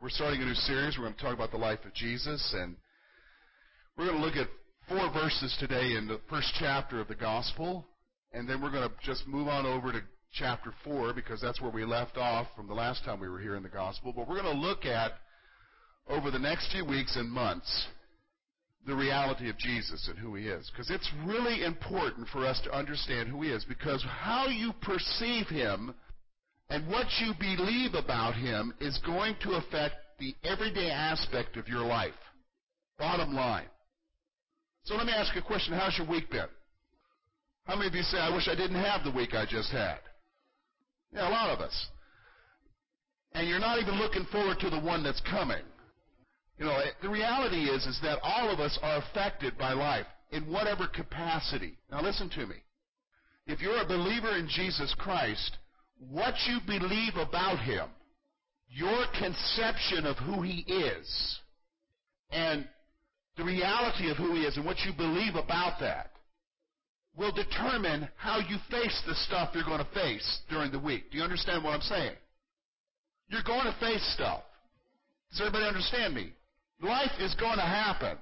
We're starting a new series. We're going to talk about the life of Jesus, and we're going to look at four verses today in the first chapter of the Gospel, and then we're going to just move on over to chapter 4 because that's where we left off from the last time we were here in the Gospel. But we're going to look at, over the next few weeks and months, the reality of Jesus and who He is. Because it's really important for us to understand who He is because how you perceive Him and what you believe about him is going to affect the everyday aspect of your life. Bottom line. So let me ask you a question. How's your week been? How many of you say, I wish I didn't have the week I just had? Yeah, a lot of us. And you're not even looking forward to the one that's coming. You know, the reality is, is that all of us are affected by life in whatever capacity. Now listen to me. If you're a believer in Jesus Christ, what you believe about him, your conception of who he is, and the reality of who he is and what you believe about that will determine how you face the stuff you're going to face during the week. Do you understand what I'm saying? You're going to face stuff. Does everybody understand me? Life is going to happen.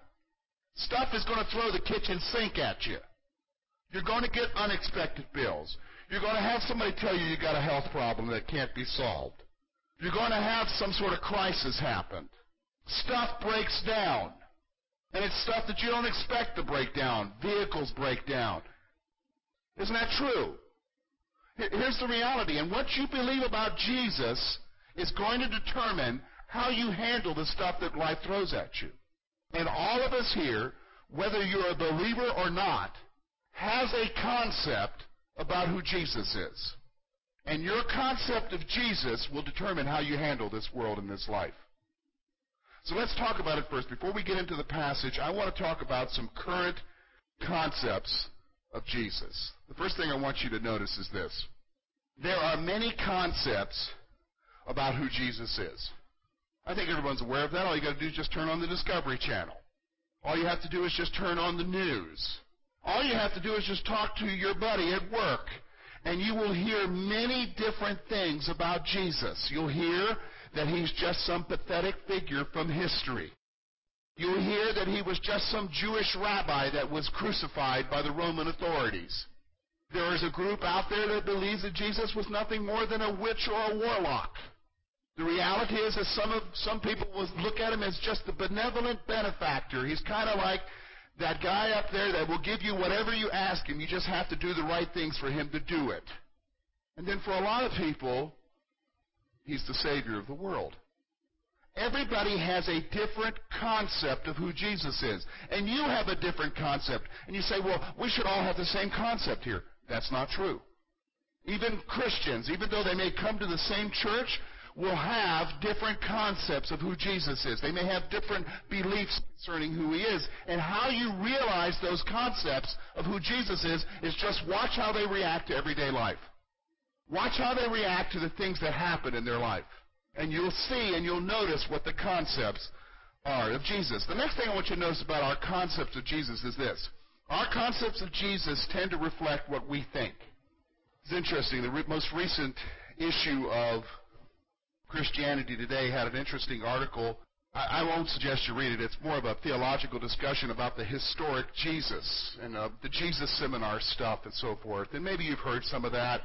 Stuff is going to throw the kitchen sink at you. You're going to get unexpected bills. You're going to have somebody tell you you got a health problem that can't be solved. You're going to have some sort of crisis happen. Stuff breaks down. And it's stuff that you don't expect to break down. Vehicles break down. Isn't that true? Here's the reality. And what you believe about Jesus is going to determine how you handle the stuff that life throws at you. And all of us here, whether you're a believer or not, has a concept about who Jesus is. And your concept of Jesus will determine how you handle this world and this life. So let's talk about it first. Before we get into the passage, I want to talk about some current concepts of Jesus. The first thing I want you to notice is this. There are many concepts about who Jesus is. I think everyone's aware of that. All you got to do is just turn on the Discovery Channel. All you have to do is just turn on the news. All you have to do is just talk to your buddy at work, and you will hear many different things about Jesus. You'll hear that he's just some pathetic figure from history. You'll hear that he was just some Jewish rabbi that was crucified by the Roman authorities. There is a group out there that believes that Jesus was nothing more than a witch or a warlock. The reality is that some of some people will look at him as just the benevolent benefactor. He's kind of like that guy up there that will give you whatever you ask him. You just have to do the right things for him to do it. And then for a lot of people, he's the Savior of the world. Everybody has a different concept of who Jesus is. And you have a different concept. And you say, well, we should all have the same concept here. That's not true. Even Christians, even though they may come to the same church, will have different concepts of who Jesus is. They may have different beliefs concerning who he is. And how you realize those concepts of who Jesus is is just watch how they react to everyday life. Watch how they react to the things that happen in their life. And you'll see and you'll notice what the concepts are of Jesus. The next thing I want you to notice about our concepts of Jesus is this. Our concepts of Jesus tend to reflect what we think. It's interesting. The re- most recent issue of Christianity Today had an interesting article. I, I won't suggest you read it. It's more of a theological discussion about the historic Jesus and uh, the Jesus seminar stuff and so forth. And maybe you've heard some of that.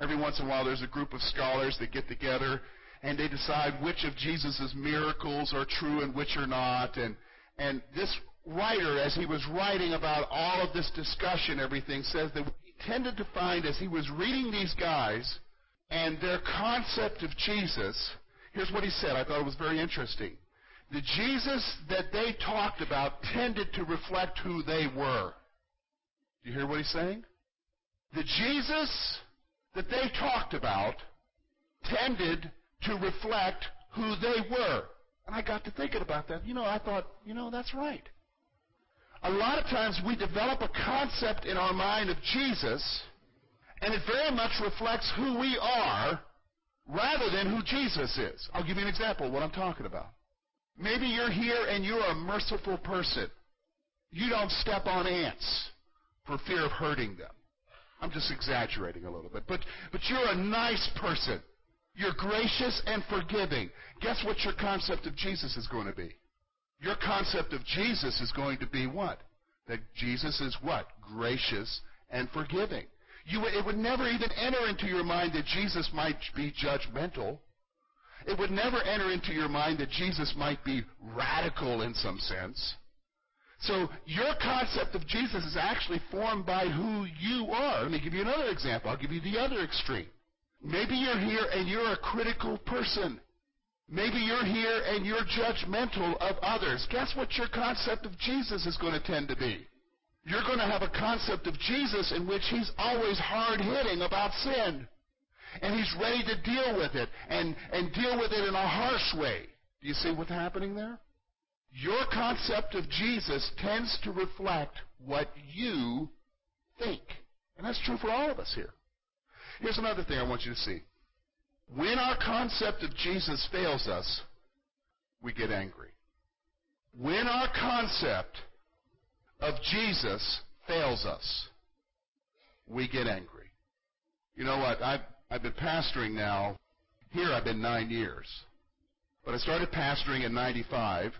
Every once in a while, there's a group of scholars that get together and they decide which of Jesus' miracles are true and which are not. And and this writer, as he was writing about all of this discussion, everything, says that what he tended to find as he was reading these guys and their concept of Jesus, here's what he said. I thought it was very interesting. The Jesus that they talked about tended to reflect who they were. Do you hear what he's saying? The Jesus that they talked about tended to reflect who they were. And I got to thinking about that. You know, I thought, you know, that's right. A lot of times we develop a concept in our mind of Jesus, and it very much reflects who we are rather than who Jesus is. I'll give you an example of what I'm talking about. Maybe you're here and you're a merciful person. You don't step on ants for fear of hurting them. I'm just exaggerating a little bit. But, but you're a nice person. You're gracious and forgiving. Guess what your concept of Jesus is going to be? Your concept of Jesus is going to be what? That Jesus is what? Gracious and forgiving. You, it would never even enter into your mind that Jesus might be judgmental. It would never enter into your mind that Jesus might be radical in some sense. So your concept of Jesus is actually formed by who you are. Let me give you another example. I'll give you the other extreme. Maybe you're here and you're a critical person. Maybe you're here and you're judgmental of others. Guess what your concept of Jesus is going to tend to be? You're going to have a concept of Jesus in which he's always hard hitting about sin. And he's ready to deal with it and, and deal with it in a harsh way. Do you see what's happening there? Your concept of Jesus tends to reflect what you think. And that's true for all of us here. Here's another thing I want you to see. When our concept of Jesus fails us, we get angry. When our concept of Jesus fails us, we get angry. You know what? I've, I've been pastoring now. Here I've been nine years. But I started pastoring in 95,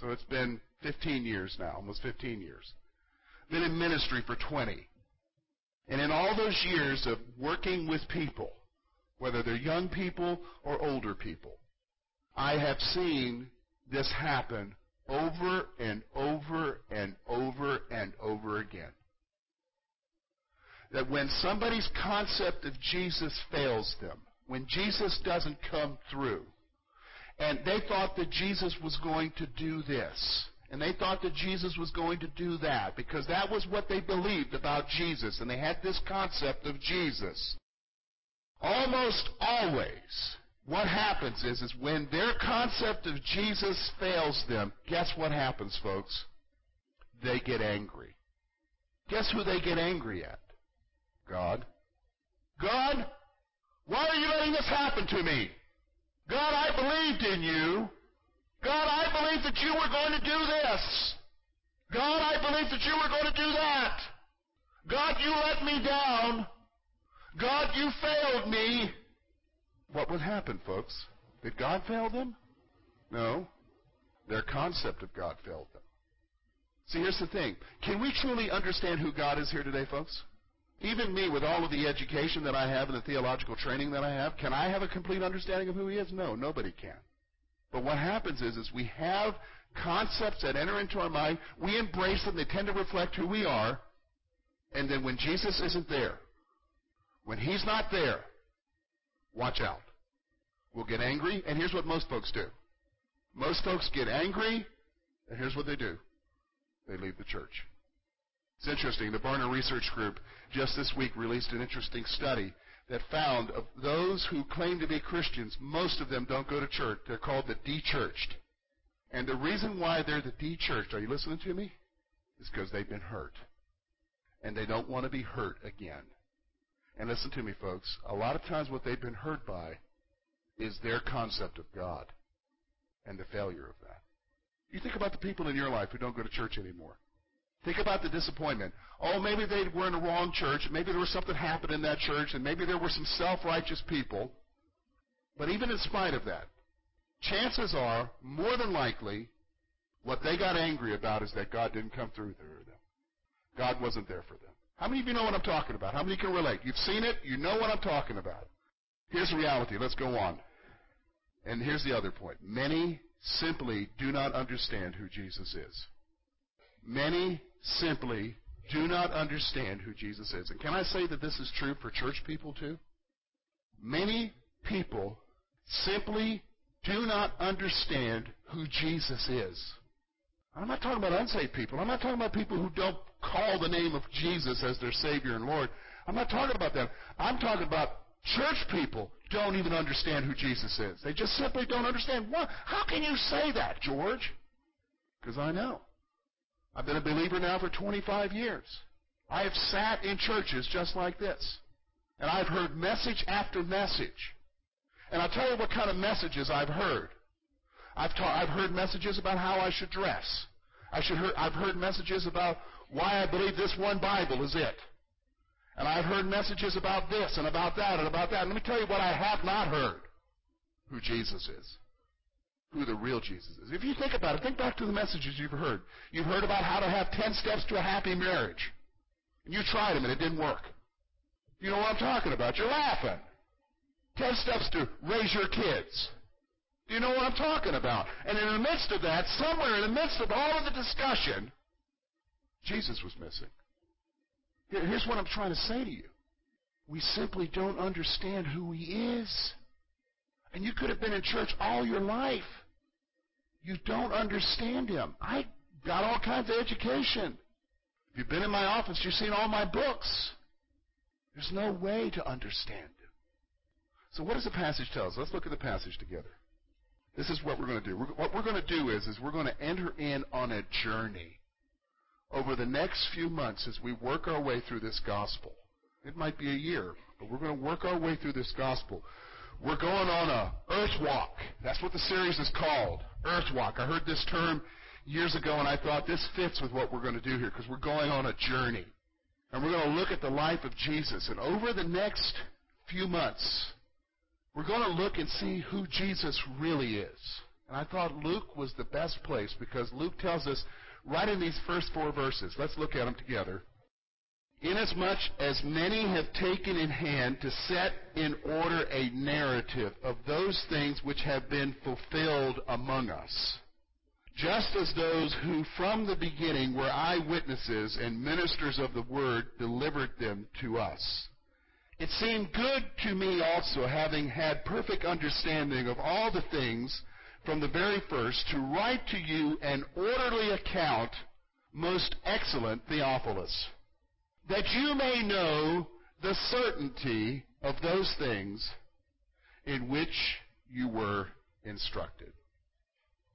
so it's been 15 years now, almost 15 years. Been in ministry for 20. And in all those years of working with people, whether they're young people or older people, I have seen this happen over and over and over and over again. That when somebody's concept of Jesus fails them, when Jesus doesn't come through, and they thought that Jesus was going to do this, and they thought that Jesus was going to do that, because that was what they believed about Jesus, and they had this concept of Jesus. Almost always, what happens is, is when their concept of Jesus fails them, guess what happens, folks? They get angry. Guess who they get angry at? God. God, why are you letting this happen to me? God, I believed in you. God, I believed that you were going to do this. God, I believed that you were going to do that. God, you let me down. God, you failed me. What would happen, folks? Did God fail them? No. Their concept of God failed them. See, here's the thing. Can we truly understand who God is here today, folks? Even me, with all of the education that I have and the theological training that I have, can I have a complete understanding of who He is? No, nobody can. But what happens is, is we have concepts that enter into our mind, we embrace them, they tend to reflect who we are, and then when Jesus isn't there, when He's not there, watch out. We'll get angry, and here's what most folks do. Most folks get angry, and here's what they do. They leave the church. It's interesting. The Barna Research Group just this week released an interesting study that found of those who claim to be Christians, most of them don't go to church. They're called the de-churched. And the reason why they're the de-churched, are you listening to me? Is because they've been hurt. And they don't want to be hurt again. And listen to me, folks. A lot of times what they've been hurt by is their concept of God and the failure of that. You think about the people in your life who don't go to church anymore. Think about the disappointment. Oh, maybe they were in the wrong church. Maybe there was something happened in that church, and maybe there were some self-righteous people. But even in spite of that, chances are, more than likely, what they got angry about is that God didn't come through for them. God wasn't there for them. How many of you know what I'm talking about? How many can relate? You've seen it. You know what I'm talking about. Here's reality. Let's go on. And here's the other point. Many simply do not understand who Jesus is. Many simply do not understand who Jesus is. And can I say that this is true for church people too? Many people simply do not understand who Jesus is. I'm not talking about unsaved people. I'm not talking about people who don't call the name of Jesus as their Savior and Lord. I'm not talking about them. I'm talking about Church people don't even understand who Jesus is. They just simply don't understand. What? How can you say that, George? Because I know. I've been a believer now for 25 years. I have sat in churches just like this. And I've heard message after message. And I'll tell you what kind of messages I've heard. I've, ta- I've heard messages about how I should dress. I should hear, I've heard messages about why I believe this one Bible is it. And I've heard messages about this and about that and about that. And let me tell you what I have not heard. Who Jesus is. Who the real Jesus is. If you think about it, think back to the messages you've heard. You've heard about how to have 10 steps to a happy marriage. And you tried them and it didn't work. You know what I'm talking about. You're laughing. 10 steps to raise your kids. Do you know what I'm talking about? And in the midst of that, somewhere in the midst of all of the discussion, Jesus was missing. Here's what I'm trying to say to you. We simply don't understand who He is. And you could have been in church all your life. You don't understand Him. I got all kinds of education. If you've been in my office, you've seen all my books. There's no way to understand Him. So what does the passage tell us? Let's look at the passage together. This is what we're going to do. What we're going to do is, is we're going to enter in on a journey over the next few months as we work our way through this gospel. It might be a year, but we're going to work our way through this gospel. We're going on a earth walk. That's what the series is called. Earth walk. I heard this term years ago and I thought this fits with what we're going to do here because we're going on a journey. And we're going to look at the life of Jesus. And over the next few months, we're going to look and see who Jesus really is. And I thought Luke was the best place because Luke tells us right in these first four verses. Let's look at them together. Inasmuch as many have taken in hand to set in order a narrative of those things which have been fulfilled among us, just as those who from the beginning were eyewitnesses and ministers of the word delivered them to us. It seemed good to me also, having had perfect understanding of all the things from the very first to write to you an orderly account, most excellent Theophilus, that you may know the certainty of those things in which you were instructed.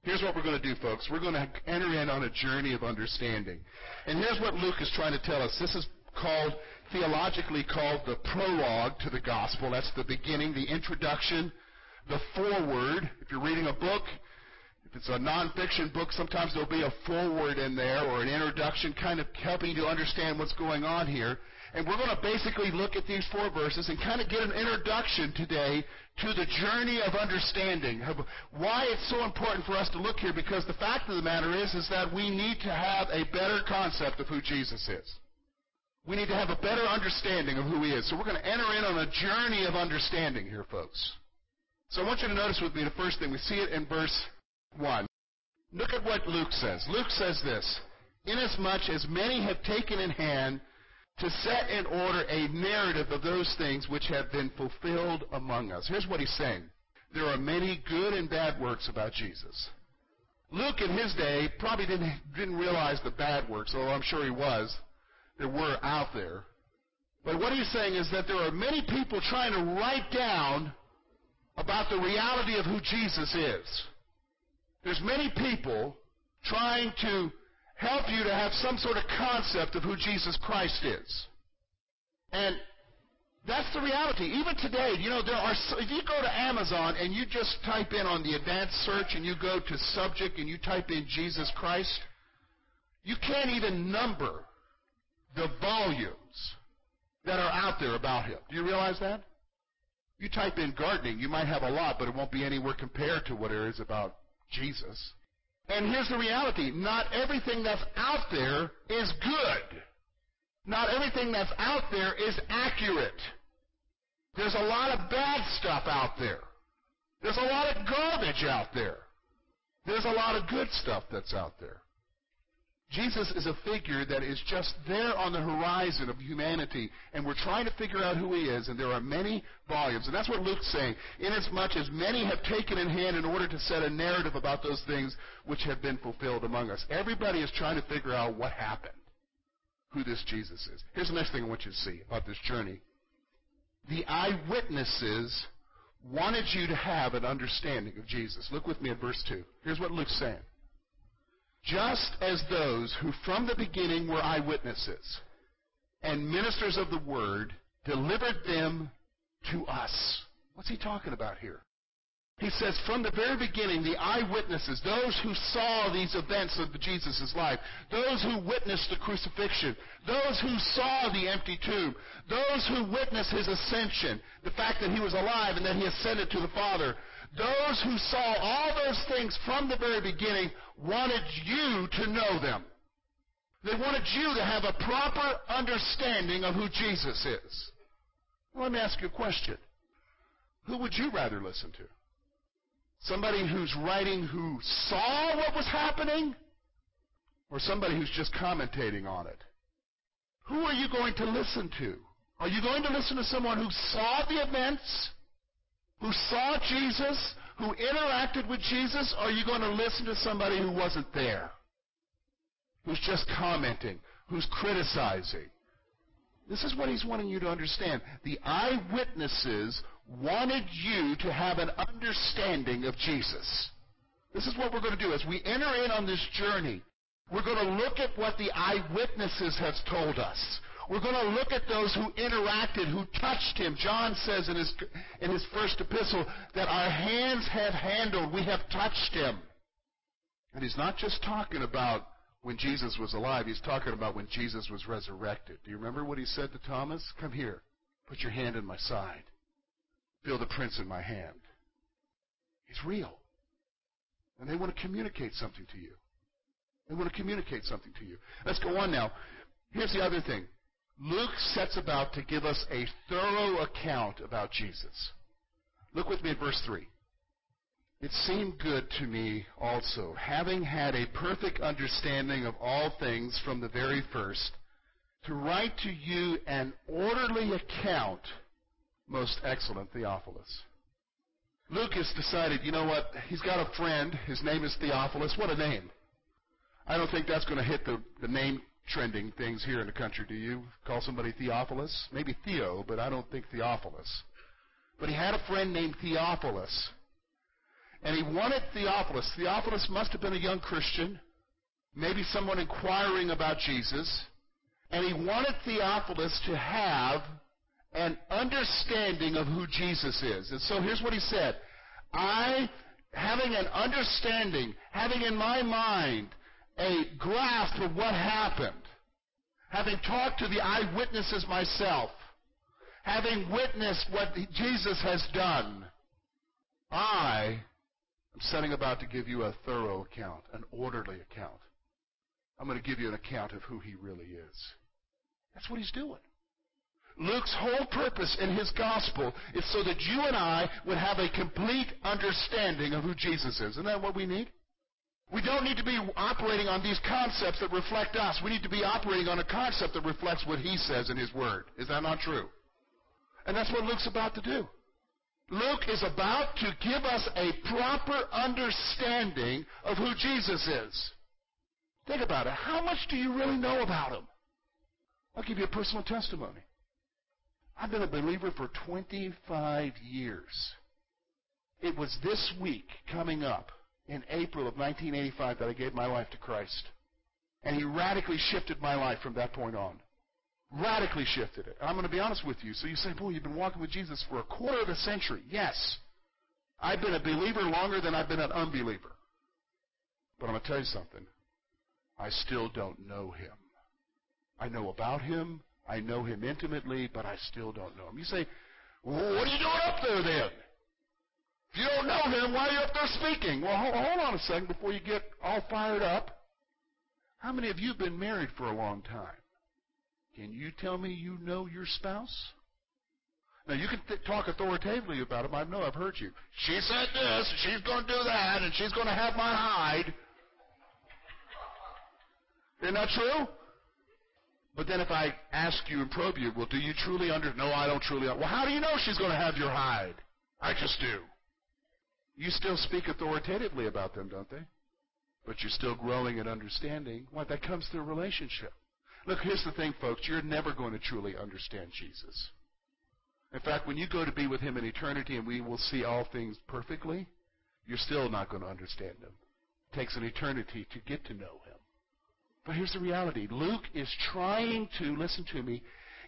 Here's what we're going to do, folks. We're going to enter in on a journey of understanding. And here's what Luke is trying to tell us. This is called, theologically called the prologue to the gospel. That's the beginning, the introduction the foreword. If you're reading a book, if it's a nonfiction book, sometimes there'll be a foreword in there or an introduction kind of helping you to understand what's going on here. And we're going to basically look at these four verses and kind of get an introduction today to the journey of understanding of why it's so important for us to look here because the fact of the matter is is that we need to have a better concept of who Jesus is. We need to have a better understanding of who he is. So we're going to enter in on a journey of understanding here, folks. So I want you to notice with me the first thing. We see it in verse 1. Look at what Luke says. Luke says this Inasmuch as many have taken in hand to set in order a narrative of those things which have been fulfilled among us. Here's what he's saying there are many good and bad works about Jesus. Luke in his day probably didn't, didn't realize the bad works, although I'm sure he was. There were out there. But what he's saying is that there are many people trying to write down about the reality of who Jesus is. There's many people trying to help you to have some sort of concept of who Jesus Christ is. And that's the reality. Even today, you know, there are, if you go to Amazon and you just type in on the advanced search and you go to subject and you type in Jesus Christ, you can't even number the volumes that are out there about him. Do you realize that? You type in gardening, you might have a lot, but it won't be anywhere compared to what there is about Jesus. And here's the reality. Not everything that's out there is good. Not everything that's out there is accurate. There's a lot of bad stuff out there. There's a lot of garbage out there. There's a lot of good stuff that's out there. Jesus is a figure that is just there on the horizon of humanity, and we're trying to figure out who he is, and there are many volumes. And that's what Luke's saying. Inasmuch as many have taken in hand in order to set a narrative about those things which have been fulfilled among us. Everybody is trying to figure out what happened, who this Jesus is. Here's the next thing I want you to see about this journey. the eyewitnesses wanted you to have an understanding of Jesus. Look with me at verse 2. Here's what Luke's saying. Just as those who from the beginning were eyewitnesses and ministers of the word delivered them to us. What's he talking about here? He says, from the very beginning, the eyewitnesses, those who saw these events of Jesus' life, those who witnessed the crucifixion, those who saw the empty tomb, those who witnessed his ascension, the fact that he was alive and that he ascended to the Father, those who saw all those things from the very beginning wanted you to know them. They wanted you to have a proper understanding of who Jesus is. Let me ask you a question. Who would you rather listen to? Somebody who's writing who saw what was happening? Or somebody who's just commentating on it? Who are you going to listen to? Are you going to listen to someone who saw the events? Who saw Jesus? Who interacted with Jesus? Or are you going to listen to somebody who wasn't there? Who's just commenting? Who's criticizing? This is what he's wanting you to understand. The eyewitnesses wanted you to have an understanding of Jesus. This is what we're going to do. As we enter in on this journey, we're going to look at what the eyewitnesses have told us. We're going to look at those who interacted, who touched him. John says in his, in his first epistle that our hands have handled, we have touched him. And he's not just talking about when Jesus was alive, he's talking about when Jesus was resurrected. Do you remember what he said to Thomas? Come here, put your hand in my side. Feel the prints in my hand. He's real. And they want to communicate something to you. They want to communicate something to you. Let's go on now. Here's the other thing. Luke sets about to give us a thorough account about Jesus. Look with me at verse 3. It seemed good to me also, having had a perfect understanding of all things from the very first, to write to you an orderly account most excellent Theophilus. Luke has decided, you know what? He's got a friend. His name is Theophilus. What a name. I don't think that's going to hit the, the name trending things here in the country, do you? Call somebody Theophilus? Maybe Theo, but I don't think Theophilus. But he had a friend named Theophilus. And he wanted Theophilus. Theophilus must have been a young Christian, maybe someone inquiring about Jesus. And he wanted Theophilus to have an understanding of who Jesus is. And so here's what he said. I, having an understanding, having in my mind a grasp of what happened, having talked to the eyewitnesses myself, having witnessed what Jesus has done, I am setting about to give you a thorough account, an orderly account. I'm going to give you an account of who he really is. That's what he's doing. Luke's whole purpose in his gospel is so that you and I would have a complete understanding of who Jesus is. Isn't that what we need? We don't need to be operating on these concepts that reflect us. We need to be operating on a concept that reflects what he says in his word. Is that not true? And that's what Luke's about to do. Luke is about to give us a proper understanding of who Jesus is. Think about it. How much do you really know about him? I'll give you a personal testimony. I've been a believer for 25 years. It was this week coming up in April of 1985 that I gave my life to Christ. And He radically shifted my life from that point on. Radically shifted it. I'm going to be honest with you. So you say, boy, you've been walking with Jesus for a quarter of a century. Yes. I've been a believer longer than I've been an unbeliever. But I'm going to tell you something. I still don't know Him. I know about Him. I know him intimately, but I still don't know him. You say, what are you doing up there then? If you don't know him, why are you up there speaking? Well, hold, hold on a second before you get all fired up. How many of you have been married for a long time? Can you tell me you know your spouse? Now, you can th- talk authoritatively about him. I know I've heard you. She said this, and she's going to do that, and she's going to have my hide. Isn't that true? But then if I ask you and probe you, well, do you truly under? No, I don't truly. Well, how do you know she's going to have your hide? I just do. You still speak authoritatively about them, don't they? But you're still growing and understanding. What? That comes through relationship. Look, here's the thing, folks. You're never going to truly understand Jesus. In fact, when you go to be with Him in eternity and we will see all things perfectly, you're still not going to understand Him. It takes an eternity to get to know Him. But here's the reality Luke is trying to, listen to me,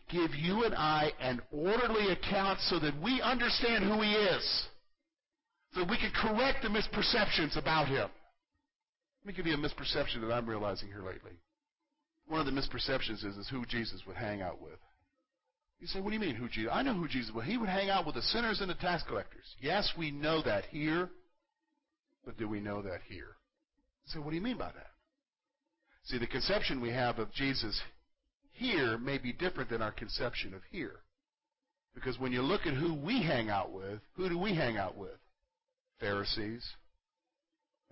give you and I an orderly account so that we understand who He is. So we can correct the misperceptions about Him. Let me give you a misperception that I'm realizing here lately. One of the misperceptions is, is who Jesus would hang out with. You say, what do you mean who Jesus? I know who Jesus was. He would hang out with the sinners and the tax collectors. Yes, we know that here, but do we know that here? So what do you mean by that? See, the conception we have of Jesus here may be different than our conception of here. Because when you look at who we hang out with, who do we hang out with? Pharisees.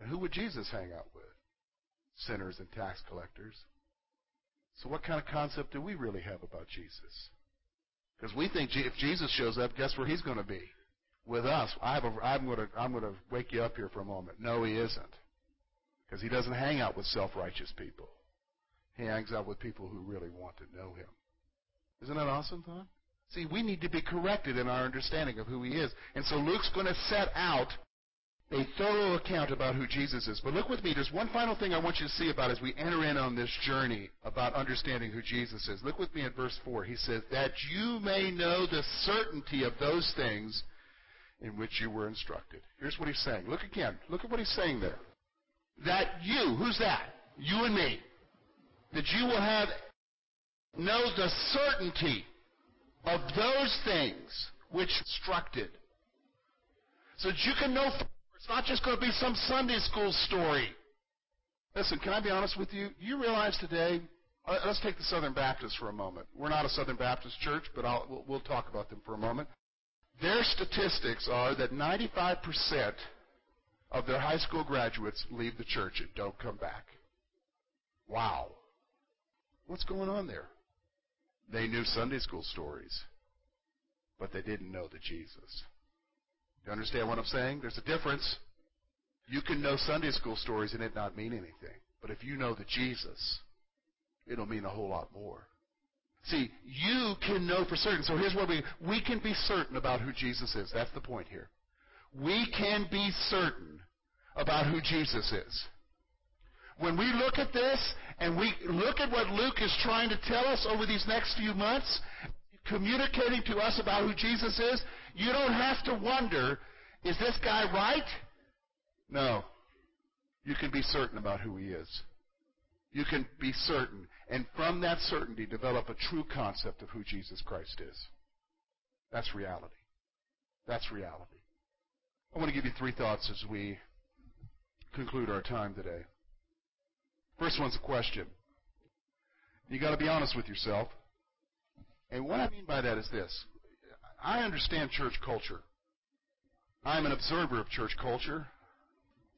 And who would Jesus hang out with? Sinners and tax collectors. So what kind of concept do we really have about Jesus? Because we think if Jesus shows up, guess where he's going to be? With us. I have a, I'm going to I'm going to wake you up here for a moment. No, he isn't. Because he doesn't hang out with self-righteous people. He hangs out with people who really want to know him. Isn't that awesome, Tom? See, we need to be corrected in our understanding of who he is. And so Luke's going to set out a thorough account about who Jesus is. But look with me, there's one final thing I want you to see about as we enter in on this journey about understanding who Jesus is. Look with me at verse 4. He says, That you may know the certainty of those things in which you were instructed. Here's what he's saying. Look again. Look at what he's saying there. That you, who's that? You and me. That you will have, know the certainty of those things which instructed. So that you can know it's not just going to be some Sunday school story. Listen, can I be honest with you? You realize today, uh, let's take the Southern Baptists for a moment. We're not a Southern Baptist church, but I'll, we'll, we'll talk about them for a moment. Their statistics are that 95% of their high school graduates leave the church and don't come back. Wow. What's going on there? They knew Sunday school stories, but they didn't know the Jesus. You understand what I'm saying? There's a difference. You can know Sunday school stories and it not mean anything. But if you know the Jesus, it'll mean a whole lot more. See, you can know for certain. So here's what we we can be certain about who Jesus is. That's the point here. We can be certain about who Jesus is. When we look at this and we look at what Luke is trying to tell us over these next few months, communicating to us about who Jesus is, you don't have to wonder, is this guy right? No. You can be certain about who he is. You can be certain. And from that certainty, develop a true concept of who Jesus Christ is. That's reality. That's reality. I want to give you three thoughts as we conclude our time today. First one's a question. You got to be honest with yourself. And what I mean by that is this I understand church culture. I'm an observer of church culture.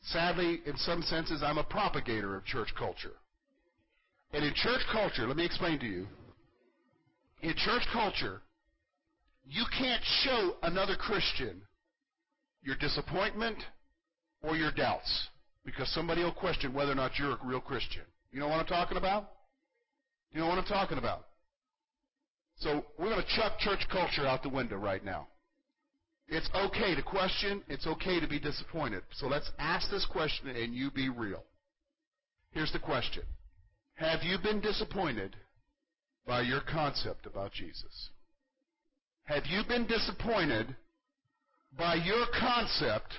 Sadly, in some senses, I'm a propagator of church culture. And in church culture, let me explain to you. In church culture, you can't show another Christian your disappointment or your doubts because somebody will question whether or not you're a real Christian. You know what I'm talking about? You know what I'm talking about? So we're going to chuck church culture out the window right now. It's okay to question. It's okay to be disappointed. So let's ask this question and you be real. Here's the question. Have you been disappointed by your concept about Jesus? Have you been disappointed by your concept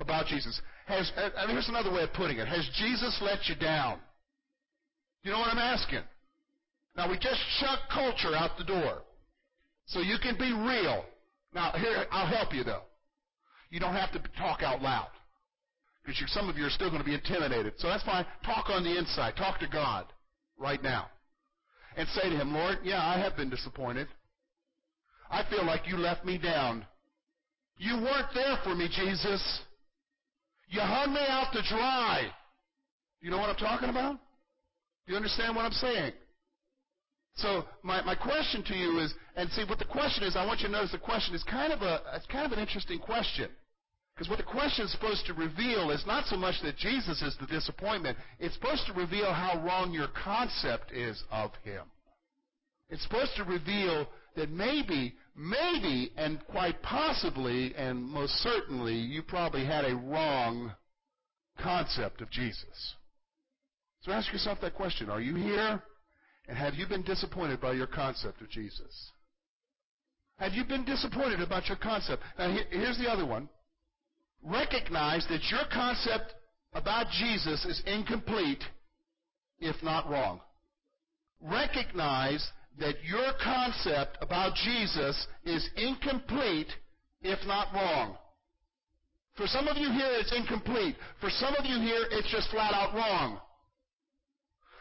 about Jesus? Has, uh, here's another way of putting it. Has Jesus let you down? You know what I'm asking? Now we just chuck culture out the door. So you can be real. Now here, I'll help you though. You don't have to talk out loud. Because some of you are still going to be intimidated. So that's fine. Talk on the inside. Talk to God right now. And say to Him, Lord, yeah, I have been disappointed. I feel like you left me down. You weren't there for me, Jesus. You hung me out to dry. You know what I'm talking about? You understand what I'm saying? So my, my question to you is, and see what the question is, I want you to notice the question is kind of a, it's kind of an interesting question. Because what the question is supposed to reveal is not so much that Jesus is the disappointment, it's supposed to reveal how wrong your concept is of Him. It's supposed to reveal that maybe, maybe, and quite possibly, and most certainly, you probably had a wrong concept of Jesus. So ask yourself that question. Are you here? And have you been disappointed by your concept of Jesus? Have you been disappointed about your concept? Now, here's the other one. Recognize that your concept about Jesus is incomplete, if not wrong. Recognize that your concept about Jesus is incomplete, if not wrong. For some of you here, it's incomplete. For some of you here, it's just flat out wrong.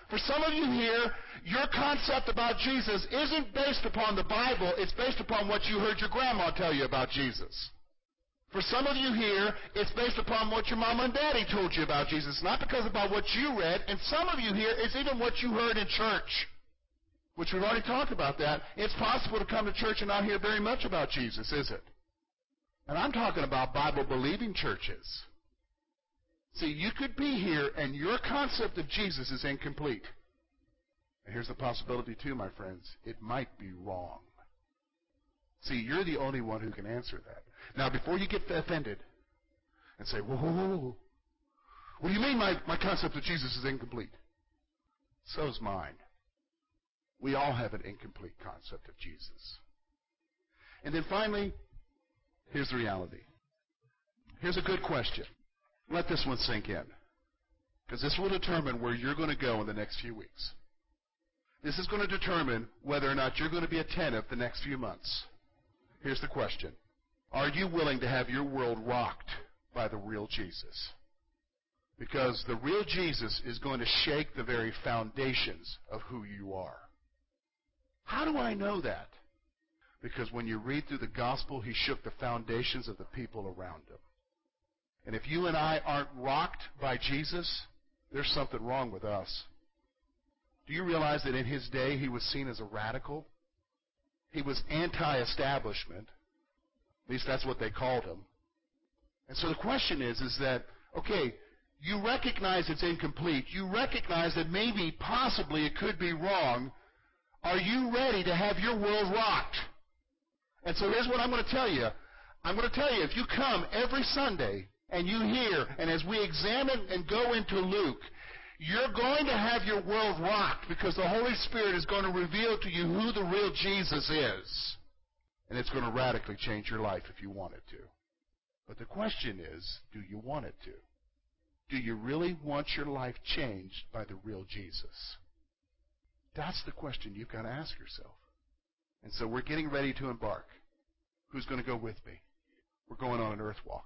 For some of you here, your concept about Jesus isn't based upon the Bible, it's based upon what you heard your grandma tell you about Jesus. For some of you here, it's based upon what your mom and daddy told you about Jesus, not because about what you read. And some of you here, it's even what you heard in church, which we've already talked about that. It's possible to come to church and not hear very much about Jesus, is it? And I'm talking about Bible believing churches. See, you could be here and your concept of Jesus is incomplete. And here's the possibility, too, my friends. It might be wrong. See, you're the only one who can answer that. Now, before you get offended and say, whoa, whoa, whoa, whoa. What do you mean my, my concept of Jesus is incomplete? So's mine. We all have an incomplete concept of Jesus. And then finally, here's the reality. Here's a good question. Let this one sink in. Because this will determine where you're going to go in the next few weeks. This is going to determine whether or not you're going to be attentive the next few months. Here's the question Are you willing to have your world rocked by the real Jesus? Because the real Jesus is going to shake the very foundations of who you are. How do I know that? Because when you read through the gospel, he shook the foundations of the people around him. And if you and I aren't rocked by Jesus, there's something wrong with us. Do you realize that in his day he was seen as a radical? He was anti-establishment. At least that's what they called him. And so the question is, is that, okay, you recognize it's incomplete. You recognize that maybe, possibly, it could be wrong. Are you ready to have your world rocked? And so here's what I'm going to tell you. I'm going to tell you, if you come every Sunday and you hear, and as we examine and go into Luke, you're going to have your world rocked because the Holy Spirit is going to reveal to you who the real Jesus is. And it's going to radically change your life if you want it to. But the question is, do you want it to? Do you really want your life changed by the real Jesus? That's the question you've got to ask yourself. And so we're getting ready to embark. Who's going to go with me? We're going on an earth walk.